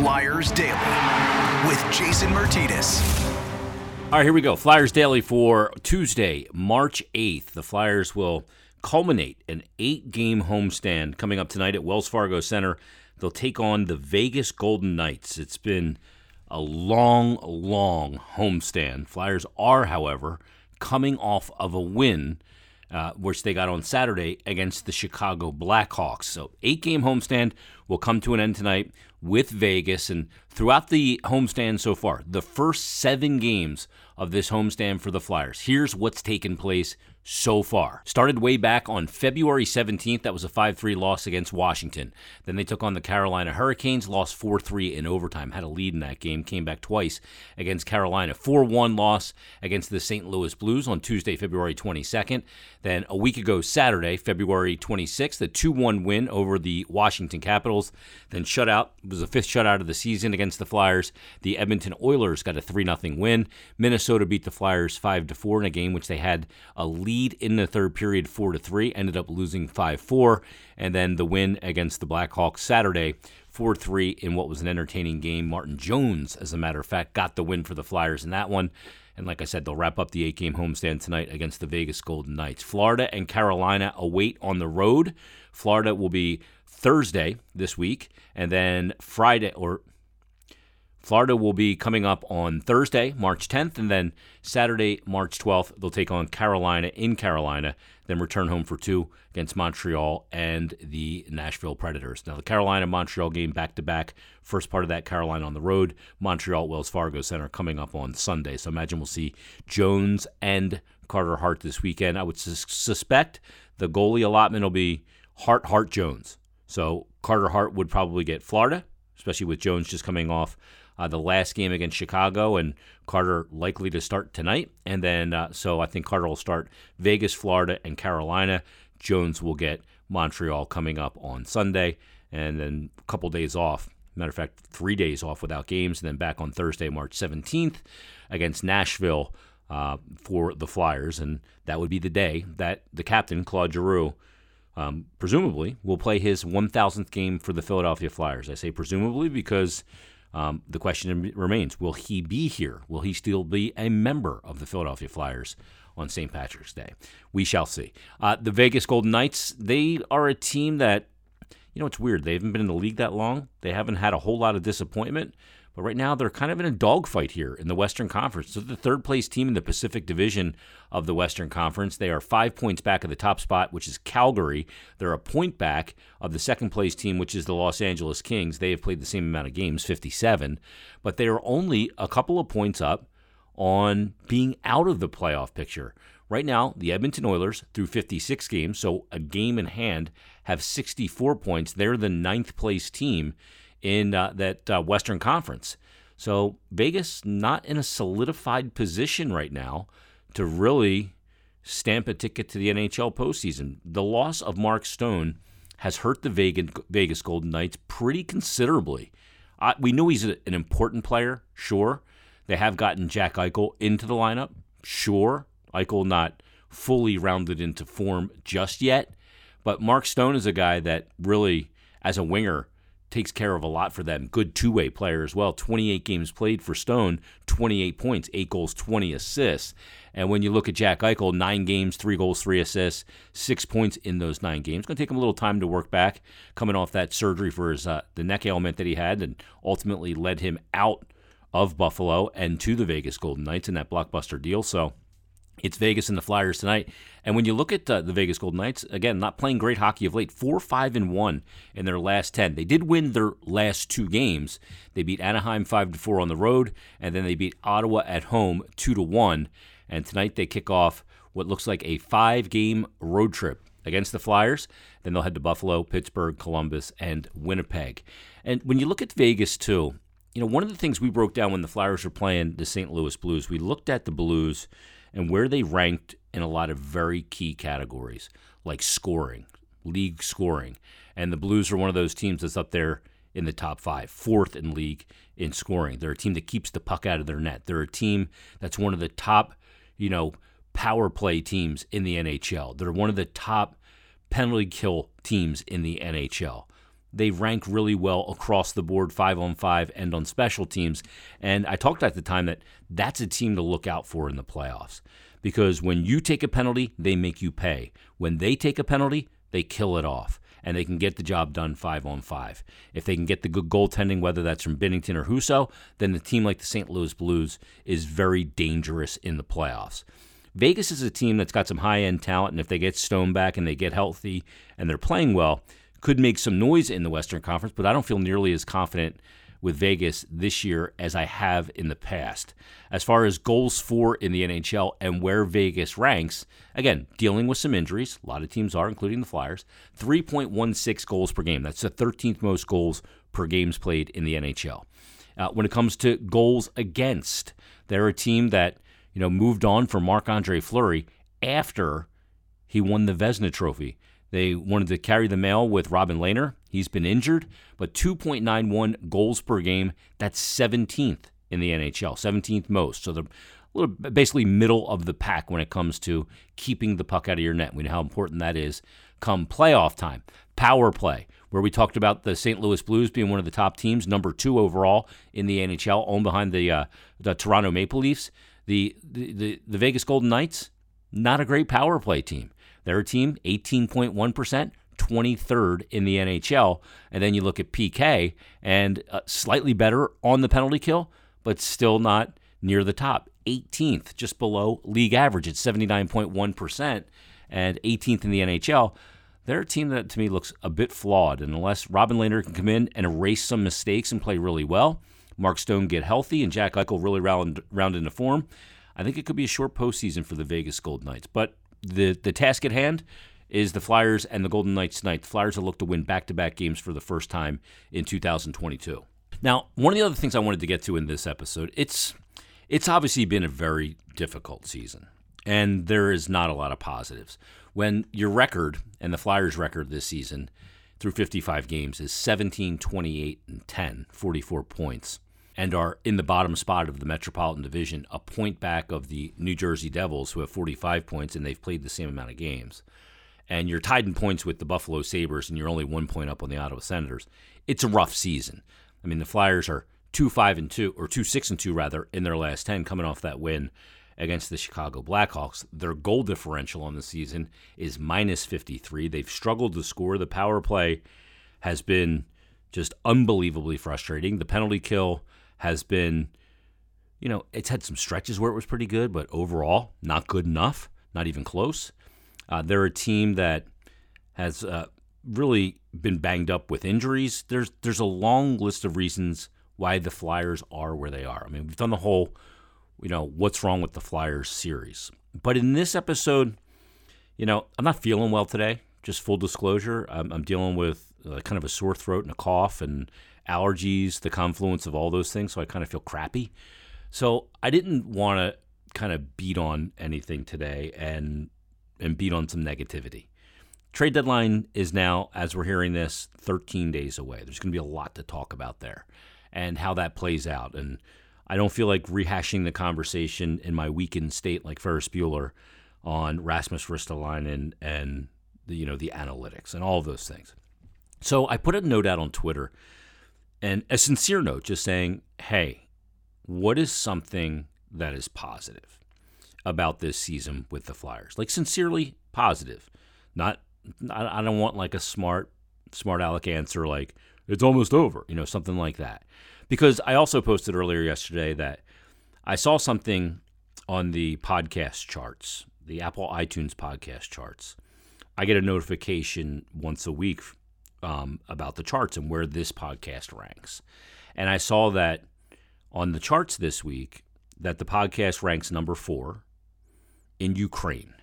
Flyers Daily with Jason Martinez. All right, here we go. Flyers Daily for Tuesday, March 8th. The Flyers will culminate an eight game homestand coming up tonight at Wells Fargo Center. They'll take on the Vegas Golden Knights. It's been a long, long homestand. Flyers are, however, coming off of a win uh, which they got on Saturday against the Chicago Blackhawks. So, eight game homestand will come to an end tonight with Vegas. And throughout the homestand so far, the first seven games of this homestand for the Flyers, here's what's taken place so far. Started way back on February 17th. That was a 5 3 loss against Washington. Then they took on the Carolina Hurricanes, lost 4 3 in overtime. Had a lead in that game, came back twice against Carolina. 4 1 loss against the St. Louis Blues on Tuesday, February 22nd. Then a week ago, Saturday, February 26th, a 2 1 win over the Washington Capitals. Then shutout, it was the fifth shutout of the season against the Flyers. The Edmonton Oilers got a 3 0 win. Minnesota beat the Flyers 5 4 in a game which they had a lead in the third period, four to three. Ended up losing five four, and then the win against the Blackhawks Saturday. 4 3 in what was an entertaining game. Martin Jones, as a matter of fact, got the win for the Flyers in that one. And like I said, they'll wrap up the eight game homestand tonight against the Vegas Golden Knights. Florida and Carolina await on the road. Florida will be Thursday this week, and then Friday, or Florida will be coming up on Thursday, March 10th, and then Saturday, March 12th, they'll take on Carolina in Carolina, then return home for two against Montreal and the Nashville Predators. Now, the Carolina Montreal game back to back, first part of that, Carolina on the road, Montreal Wells Fargo Center coming up on Sunday. So imagine we'll see Jones and Carter Hart this weekend. I would sus- suspect the goalie allotment will be Hart, Hart, Jones. So Carter Hart would probably get Florida, especially with Jones just coming off uh, the last game against Chicago, and Carter likely to start tonight. And then, uh, so I think Carter will start Vegas, Florida, and Carolina. Jones will get Montreal coming up on Sunday, and then a couple days off. Matter of fact, three days off without games, and then back on Thursday, March 17th, against Nashville uh, for the Flyers. And that would be the day that the captain, Claude Giroux, um, presumably will play his 1,000th game for the Philadelphia Flyers. I say presumably because um, the question remains will he be here? Will he still be a member of the Philadelphia Flyers on St. Patrick's Day? We shall see. Uh, the Vegas Golden Knights, they are a team that, you know, it's weird. They haven't been in the league that long, they haven't had a whole lot of disappointment. But right now, they're kind of in a dogfight here in the Western Conference. So, the third place team in the Pacific Division of the Western Conference. They are five points back of the top spot, which is Calgary. They're a point back of the second place team, which is the Los Angeles Kings. They have played the same amount of games, 57, but they are only a couple of points up on being out of the playoff picture. Right now, the Edmonton Oilers, through 56 games, so a game in hand, have 64 points. They're the ninth place team in uh, that uh, Western Conference. So Vegas not in a solidified position right now to really stamp a ticket to the NHL postseason. The loss of Mark Stone has hurt the Vegas Golden Knights pretty considerably. Uh, we knew he's an important player, sure. They have gotten Jack Eichel into the lineup, sure. Eichel not fully rounded into form just yet, but Mark Stone is a guy that really, as a winger, takes care of a lot for them. Good two way player as well. 28 games played for Stone, 28 points, 8 goals, 20 assists. And when you look at Jack Eichel, nine games, three goals, three assists, six points in those nine games. Going to take him a little time to work back, coming off that surgery for his uh, the neck ailment that he had, and ultimately led him out of Buffalo and to the Vegas Golden Knights in that blockbuster deal. So it's Vegas and the Flyers tonight. And when you look at uh, the Vegas Golden Knights, again, not playing great hockey of late, 4 5 and 1 in their last 10. They did win their last two games. They beat Anaheim 5 to 4 on the road, and then they beat Ottawa at home 2 to 1. And tonight they kick off what looks like a five game road trip against the Flyers. Then they'll head to Buffalo, Pittsburgh, Columbus, and Winnipeg. And when you look at Vegas, too, you know, one of the things we broke down when the Flyers were playing the St. Louis Blues, we looked at the Blues and where they ranked in a lot of very key categories, like scoring, league scoring. And the Blues are one of those teams that's up there in the top five, fourth in league in scoring. They're a team that keeps the puck out of their net. They're a team that's one of the top, you know, power play teams in the NHL. They're one of the top penalty kill teams in the NHL. They rank really well across the board, five on five, and on special teams. And I talked at the time that that's a team to look out for in the playoffs because when you take a penalty, they make you pay. When they take a penalty, they kill it off and they can get the job done five on five. If they can get the good goaltending, whether that's from Binnington or Husso, then the team like the St. Louis Blues is very dangerous in the playoffs. Vegas is a team that's got some high end talent, and if they get Stone back and they get healthy and they're playing well, could make some noise in the Western Conference, but I don't feel nearly as confident with Vegas this year as I have in the past. As far as goals for in the NHL and where Vegas ranks, again, dealing with some injuries, a lot of teams are, including the Flyers, 3.16 goals per game. That's the 13th most goals per games played in the NHL. Uh, when it comes to goals against, they're a team that you know moved on from Marc Andre Fleury after he won the Vezina Trophy. They wanted to carry the mail with Robin Lehner. He's been injured, but 2.91 goals per game. That's 17th in the NHL, 17th most. So they're little, basically middle of the pack when it comes to keeping the puck out of your net. We know how important that is come playoff time. Power play, where we talked about the St. Louis Blues being one of the top teams, number two overall in the NHL, owned behind the uh, the Toronto Maple Leafs. The, the the the Vegas Golden Knights, not a great power play team. Their team, 18.1%, 23rd in the NHL. And then you look at PK and uh, slightly better on the penalty kill, but still not near the top. 18th, just below league average at 79.1% and 18th in the NHL. They're a team that to me looks a bit flawed. And unless Robin Lehner can come in and erase some mistakes and play really well, Mark Stone get healthy, and Jack Eichel really round, round into form, I think it could be a short postseason for the Vegas Gold Knights. But the the task at hand is the Flyers and the Golden Knights tonight. The Flyers will look to win back to back games for the first time in 2022. Now, one of the other things I wanted to get to in this episode, it's it's obviously been a very difficult season, and there is not a lot of positives. When your record and the Flyers' record this season through 55 games is 17, 28, and 10, 44 points and are in the bottom spot of the Metropolitan Division, a point back of the New Jersey Devils, who have 45 points and they've played the same amount of games. And you're tied in points with the Buffalo Sabres, and you're only one point up on the Ottawa Senators. It's a rough season. I mean, the Flyers are two five and two, or two six and two rather, in their last ten, coming off that win against the Chicago Blackhawks. Their goal differential on the season is minus 53. They've struggled to score. The power play has been just unbelievably frustrating. The penalty kill has been, you know, it's had some stretches where it was pretty good, but overall, not good enough, not even close. Uh, they're a team that has uh, really been banged up with injuries. There's there's a long list of reasons why the Flyers are where they are. I mean, we've done the whole, you know, what's wrong with the Flyers series. But in this episode, you know, I'm not feeling well today. Just full disclosure, I'm, I'm dealing with uh, kind of a sore throat and a cough, and allergies, the confluence of all those things. So I kind of feel crappy. So I didn't want to kind of beat on anything today and and beat on some negativity. Trade deadline is now, as we're hearing this, 13 days away. There's going to be a lot to talk about there and how that plays out. And I don't feel like rehashing the conversation in my weakened state like Ferris Bueller on Rasmus Ristolainen and, the, you know the analytics and all of those things. So I put a note out on Twitter and a sincere note just saying, hey, what is something that is positive about this season with the Flyers? Like sincerely positive. Not I don't want like a smart smart aleck answer like it's almost over, you know, something like that. Because I also posted earlier yesterday that I saw something on the podcast charts, the Apple iTunes podcast charts. I get a notification once a week um, about the charts and where this podcast ranks. And I saw that on the charts this week that the podcast ranks number four in Ukraine.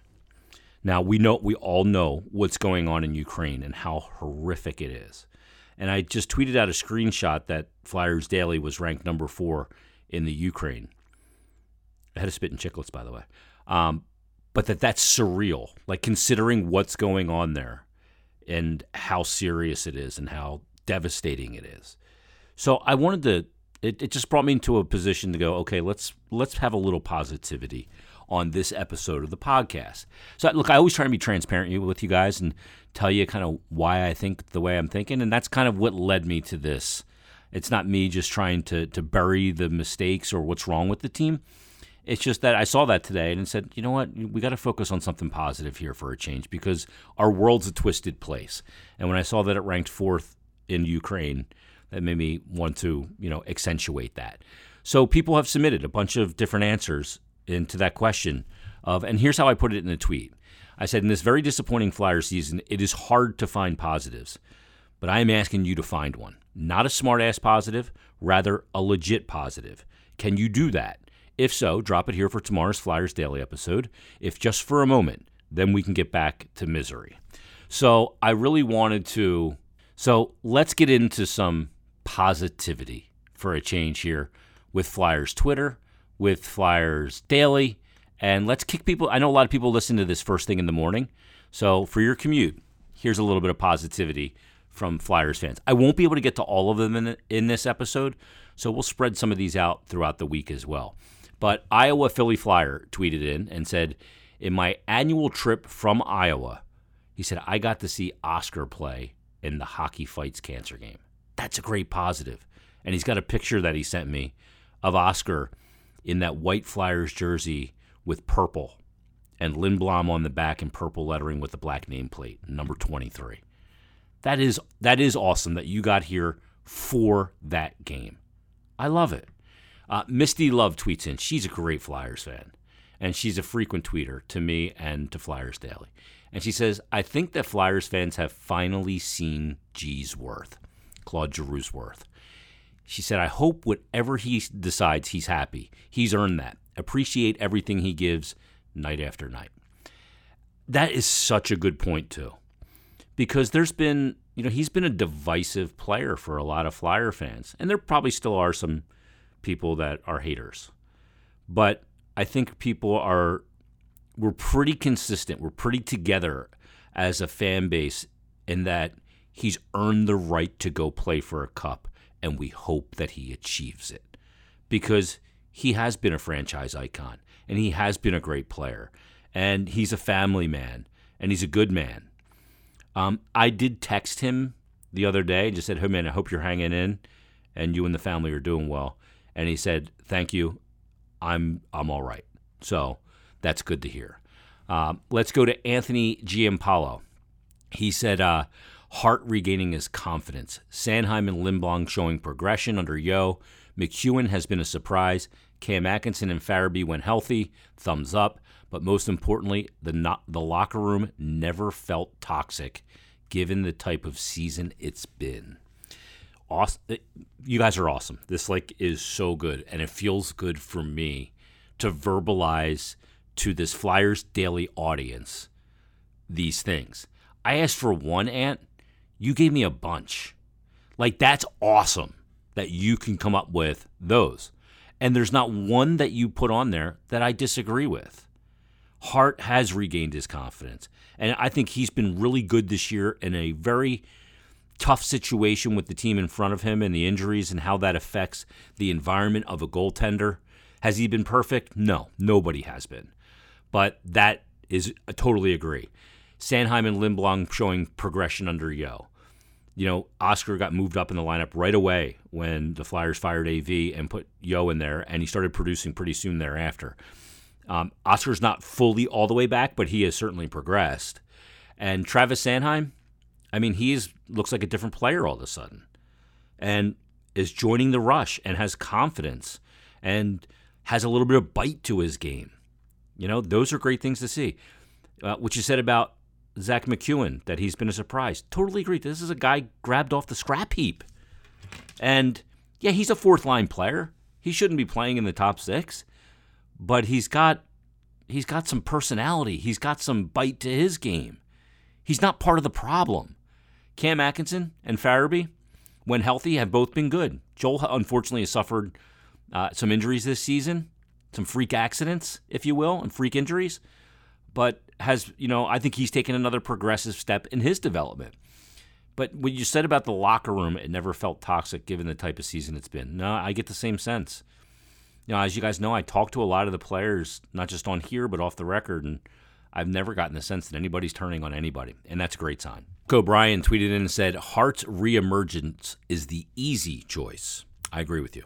Now we know we all know what's going on in Ukraine and how horrific it is. And I just tweeted out a screenshot that Flyers Daily was ranked number four in the Ukraine. I had a Spittin' Chiclets, by the way. Um, but that that's surreal. Like considering what's going on there and how serious it is and how devastating it is. So I wanted to it, it just brought me into a position to go, okay, let's let's have a little positivity on this episode of the podcast. So, look, I always try to be transparent with you guys and tell you kind of why I think the way I'm thinking. And that's kind of what led me to this. It's not me just trying to, to bury the mistakes or what's wrong with the team. It's just that I saw that today and said, you know what, we got to focus on something positive here for a change because our world's a twisted place. And when I saw that it ranked fourth in Ukraine, that made me want to, you know, accentuate that. So people have submitted a bunch of different answers into that question of, and here's how I put it in a tweet. I said, in this very disappointing Flyer season, it is hard to find positives, but I am asking you to find one. Not a smart ass positive, rather a legit positive. Can you do that? If so, drop it here for tomorrow's Flyers Daily episode. If just for a moment, then we can get back to misery. So I really wanted to. So let's get into some positivity for a change here with Flyers Twitter, with Flyers Daily, and let's kick people. I know a lot of people listen to this first thing in the morning. So for your commute, here's a little bit of positivity from Flyers fans. I won't be able to get to all of them in, in this episode, so we'll spread some of these out throughout the week as well. But Iowa Philly Flyer tweeted in and said, In my annual trip from Iowa, he said, I got to see Oscar play in the Hockey Fights Cancer game. That's a great positive. And he's got a picture that he sent me of Oscar in that white Flyers jersey with purple and Lindblom on the back in purple lettering with the black nameplate, number 23. That is that is awesome that you got here for that game. I love it. Uh, Misty Love tweets in. She's a great Flyers fan, and she's a frequent tweeter to me and to Flyers Daily. And she says, I think that Flyers fans have finally seen G's worth, Claude Giroux's worth. She said, I hope whatever he decides, he's happy. He's earned that. Appreciate everything he gives night after night. That is such a good point, too. Because there's been, you know, he's been a divisive player for a lot of Flyer fans. And there probably still are some people that are haters. But I think people are we're pretty consistent. We're pretty together as a fan base in that he's earned the right to go play for a cup and we hope that he achieves it. Because he has been a franchise icon and he has been a great player and he's a family man and he's a good man. Um, I did text him the other day and just said, Hey man, I hope you're hanging in and you and the family are doing well and he said, "Thank you, I'm I'm all right." So that's good to hear. Um, let's go to Anthony Giampaolo. He said, uh, "Hart regaining his confidence. Sanheim and Lindblom showing progression under Yeo. MacEwen has been a surprise. Cam Atkinson and Farabee went healthy, thumbs up. But most importantly, the not, the locker room never felt toxic, given the type of season it's been." Awesome. You guys are awesome. This like is so good, and it feels good for me to verbalize to this Flyers daily audience these things. I asked for one ant, you gave me a bunch. Like that's awesome that you can come up with those. And there's not one that you put on there that I disagree with. Hart has regained his confidence. And I think he's been really good this year in a very tough situation with the team in front of him and the injuries and how that affects the environment of a goaltender. Has he been perfect? No, nobody has been. But that is I totally agree. Sanheim and Lindblom showing progression under Yeo. You know, Oscar got moved up in the lineup right away when the Flyers fired AV and put Yeo in there, and he started producing pretty soon thereafter. Um, Oscar's not fully all the way back, but he has certainly progressed. And Travis Sanheim, I mean, he's looks like a different player all of a sudden, and is joining the rush and has confidence and has a little bit of bite to his game. You know, those are great things to see. Uh, what you said about Zack MacEwen, that he's been a surprise. Totally agree. This is a guy grabbed off the scrap heap. And yeah, he's a fourth line player. He shouldn't be playing in the top six, but he's got he's got some personality. He's got some bite to his game. He's not part of the problem. Cam Atkinson and Farabee, when healthy, have both been good. Joel, unfortunately, has suffered uh, some injuries this season, some freak accidents, if you will, and freak injuries, but has, you know, I think he's taken another progressive step in his development. But what you said about the locker room, it never felt toxic given the type of season it's been. No, I get the same sense. you know, as you guys know, I talk to a lot of the players, not just on here, but off the record, and I've never gotten the sense that anybody's turning on anybody, and that's a great sign. O'Brien tweeted in and said, Hart's reemergence is the easy choice. I agree with you.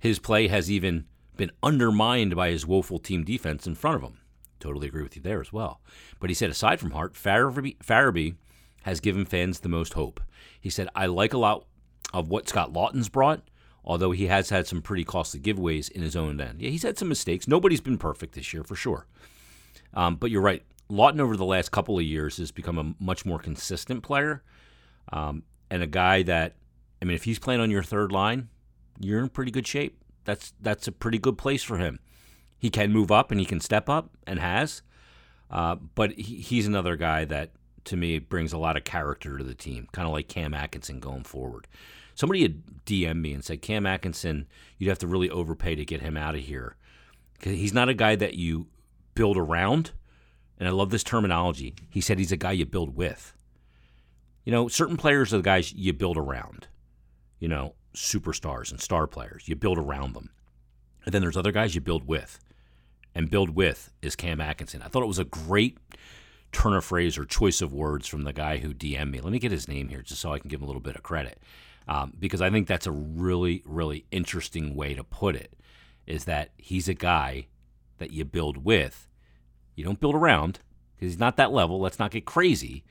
His play has even been undermined by his woeful team defense in front of him. Totally agree with you there as well. But he said, aside from Hart, Farabee, Farabee has given fans the most hope. He said, I like a lot of what Scott Laughton's brought, although he has had some pretty costly giveaways in his own end. Yeah, he's had some mistakes. Nobody's been perfect this year, for sure. Um, but you're right. Laughton over the last couple of years, has become a much more consistent player um, and a guy that, I mean, if he's playing on your third line, you're in pretty good shape. That's that's a pretty good place for him. He can move up and he can step up and has, uh, but he, he's another guy that to me brings a lot of character to the team, kind of like Cam Atkinson going forward. Somebody had DM'd me and said Cam Atkinson, you'd have to really overpay to get him out of here. He's not a guy that you build around, and I love this terminology. He said he's a guy you build with. You know, certain players are the guys you build around. You know, superstars and star players. You build around them. And then there's other guys you build with. And build with is Cam Atkinson. I thought it was a great turn of phrase or choice of words from the guy who DM'd me. Let me get his name here just so I can give him a little bit of credit. Um, because I think that's a really, really interesting way to put it is that he's a guy that you build with. You don't build around because he's not that level. Let's not get crazy,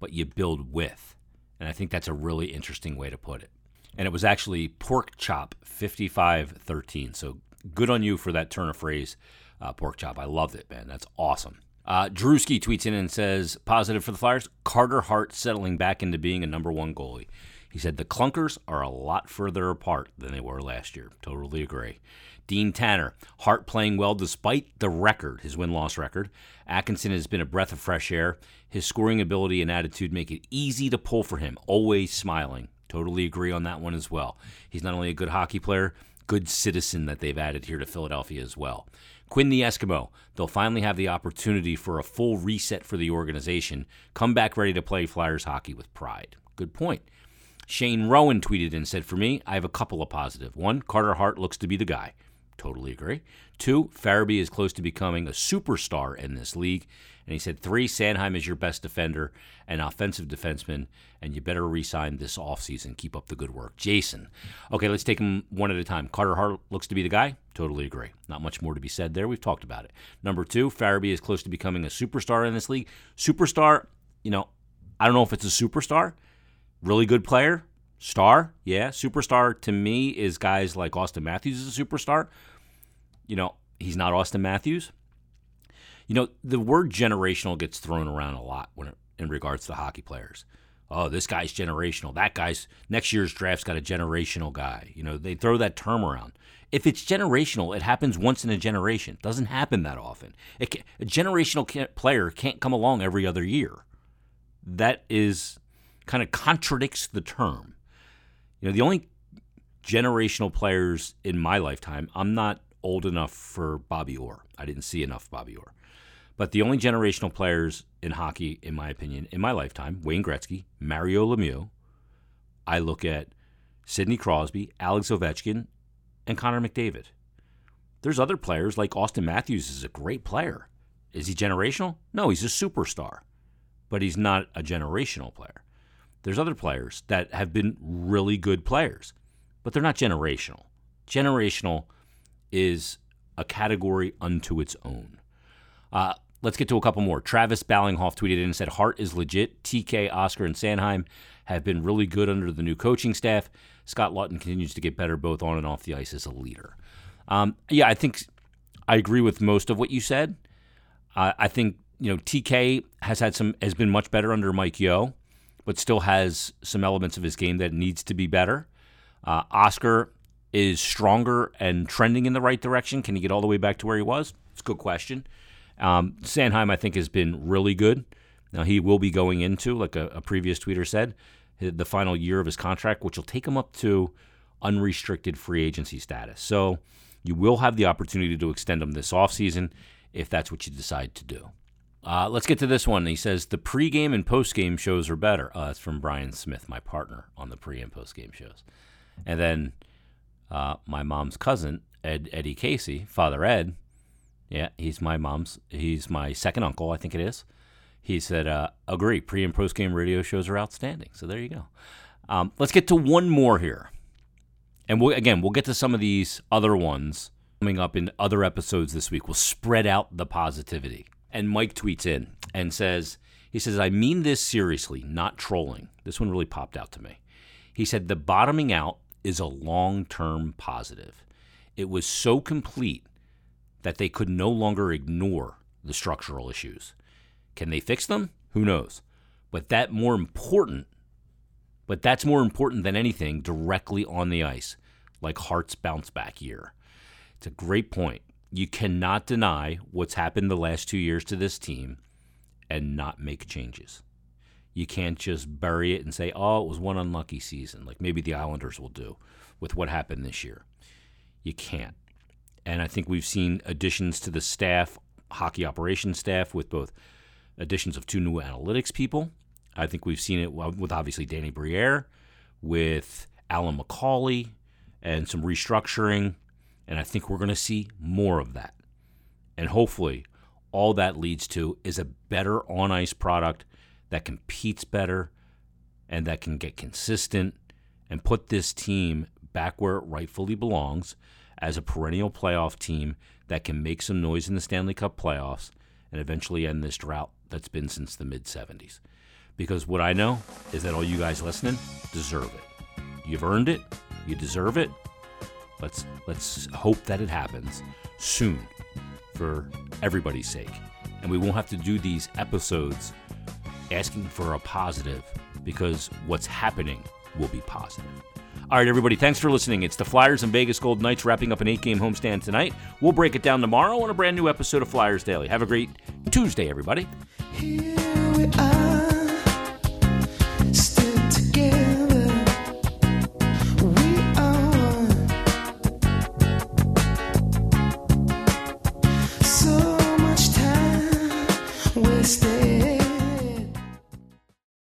but you build with. And I think that's a really interesting way to put it and it was actually pork chop 5513. So good on you for that turn of phrase, uh, pork chop. I loved it, man. That's awesome. Uh, Drewski tweets in and says, positive for the Flyers, Carter Hart settling back into being a number one goalie. He said the clunkers are a lot further apart than they were last year. Totally agree. Dean Tanner, Hart playing well despite the record, his win loss record. Atkinson has been a breath of fresh air. His scoring ability and attitude make it easy to pull for him, always smiling. Totally agree on that one as well. He's not only a good hockey player, good citizen that they've added here to Philadelphia as well. Quinn the Eskimo, they'll finally have the opportunity for a full reset for the organization. Come back ready to play Flyers hockey with pride. Good point. Shane Rowan tweeted and said, For me, I have a couple of positive. One, Carter Hart looks to be the guy. Totally agree. Two, Farabee is close to becoming a superstar in this league. And he said, three, Sanheim is your best defender and offensive defenseman, and you better resign this offseason. Keep up the good work. Jason. Okay, let's take them one at a time. Carter Hart looks to be the guy. Totally agree. Not much more to be said there. We've talked about it. Number two, Farabee is close to becoming a superstar in this league. Superstar, you know, I don't know if it's a superstar. Really good player. Star, yeah. Superstar to me is guys like Auston Matthews is a superstar. You know, he's not Auston Matthews. You know, the word generational gets thrown around a lot when it, in regards to hockey players. Oh, this guy's generational. That guy's next year's draft's got a generational guy. You know, they throw that term around. If it's generational, it happens once in a generation. It doesn't happen that often. Can, a generational player can't come along every other year. That is kind of contradicts the term. You know, the only generational players in my lifetime, I'm not old enough for Bobby Orr. I didn't see enough Bobby Orr. But the only generational players in hockey, in my opinion, in my lifetime, Wayne Gretzky, Mario Lemieux, I look at Sidney Crosby, Alex Ovechkin, and Connor McDavid. There's other players like Auston Matthews is a great player. Is he generational? No, he's a superstar, but he's not a generational player. There's other players that have been really good players, but they're not generational. Generational is a category unto its own. Uh, Let's get to a couple more. Travis Ballinghoff tweeted in and said, Hart is legit. TK, Oscar, and Sanheim have been really good under the new coaching staff. Scott Laughton continues to get better both on and off the ice as a leader. Um, yeah, I think I agree with most of what you said. Uh, I think you know TK has had some has been much better under Mike Yeo, but still has some elements of his game that needs to be better. Uh, Oscar is stronger and trending in the right direction. Can he get all the way back to where he was? It's a good question. Um, Sanheim, I think, has been really good. Now, he will be going into, like a, a previous tweeter said, the final year of his contract, which will take him up to unrestricted free agency status. So you will have the opportunity to extend him this offseason if that's what you decide to do. Uh, let's get to this one. He says the pregame and postgame shows are better. Uh, that's from Brian Smith, my partner on the pre and postgame shows. And then uh, my mom's cousin Ed, Eddie Casey, Father Ed, yeah, he's my mom's, he's my second uncle, I think it is. He said, uh, agree, pre and post game radio shows are outstanding. So there you go. Um, let's get to one more here. And we'll, again, we'll get to some of these other ones coming up in other episodes this week. We'll spread out the positivity. And Mike tweets in and says, he says, I mean this seriously, not trolling. This one really popped out to me. He said, the bottoming out is a long term positive. It was so complete that they could no longer ignore the structural issues. Can they fix them? Who knows? But that more important, but that's more important than anything directly on the ice, like Hart's bounce back year. It's a great point. You cannot deny what's happened the last two years to this team and not make changes. You can't just bury it and say, oh, it was one unlucky season, like maybe the Islanders will do with what happened this year. You can't. And I think we've seen additions to the staff, hockey operations staff, with both additions of two new analytics people. I think we've seen it with obviously Danny Briere, with Alyn McCauley, and some restructuring. And I think we're going to see more of that. And hopefully, all that leads to is a better on ice product that competes better and that can get consistent and put this team back where it rightfully belongs as a perennial playoff team that can make some noise in the Stanley Cup playoffs and eventually end this drought that's been since the mid 70s. Because what I know is that all you guys listening deserve it. You've earned it, you deserve it. Let's let's hope that it happens soon for everybody's sake. And we won't have to do these episodes asking for a positive because what's happening will be positive. All right, everybody, thanks for listening. It's the Flyers and Vegas Gold Knights wrapping up an eight game homestand tonight. We'll break it down tomorrow on a brand new episode of Flyers Daily. Have a great Tuesday, everybody. Here we are.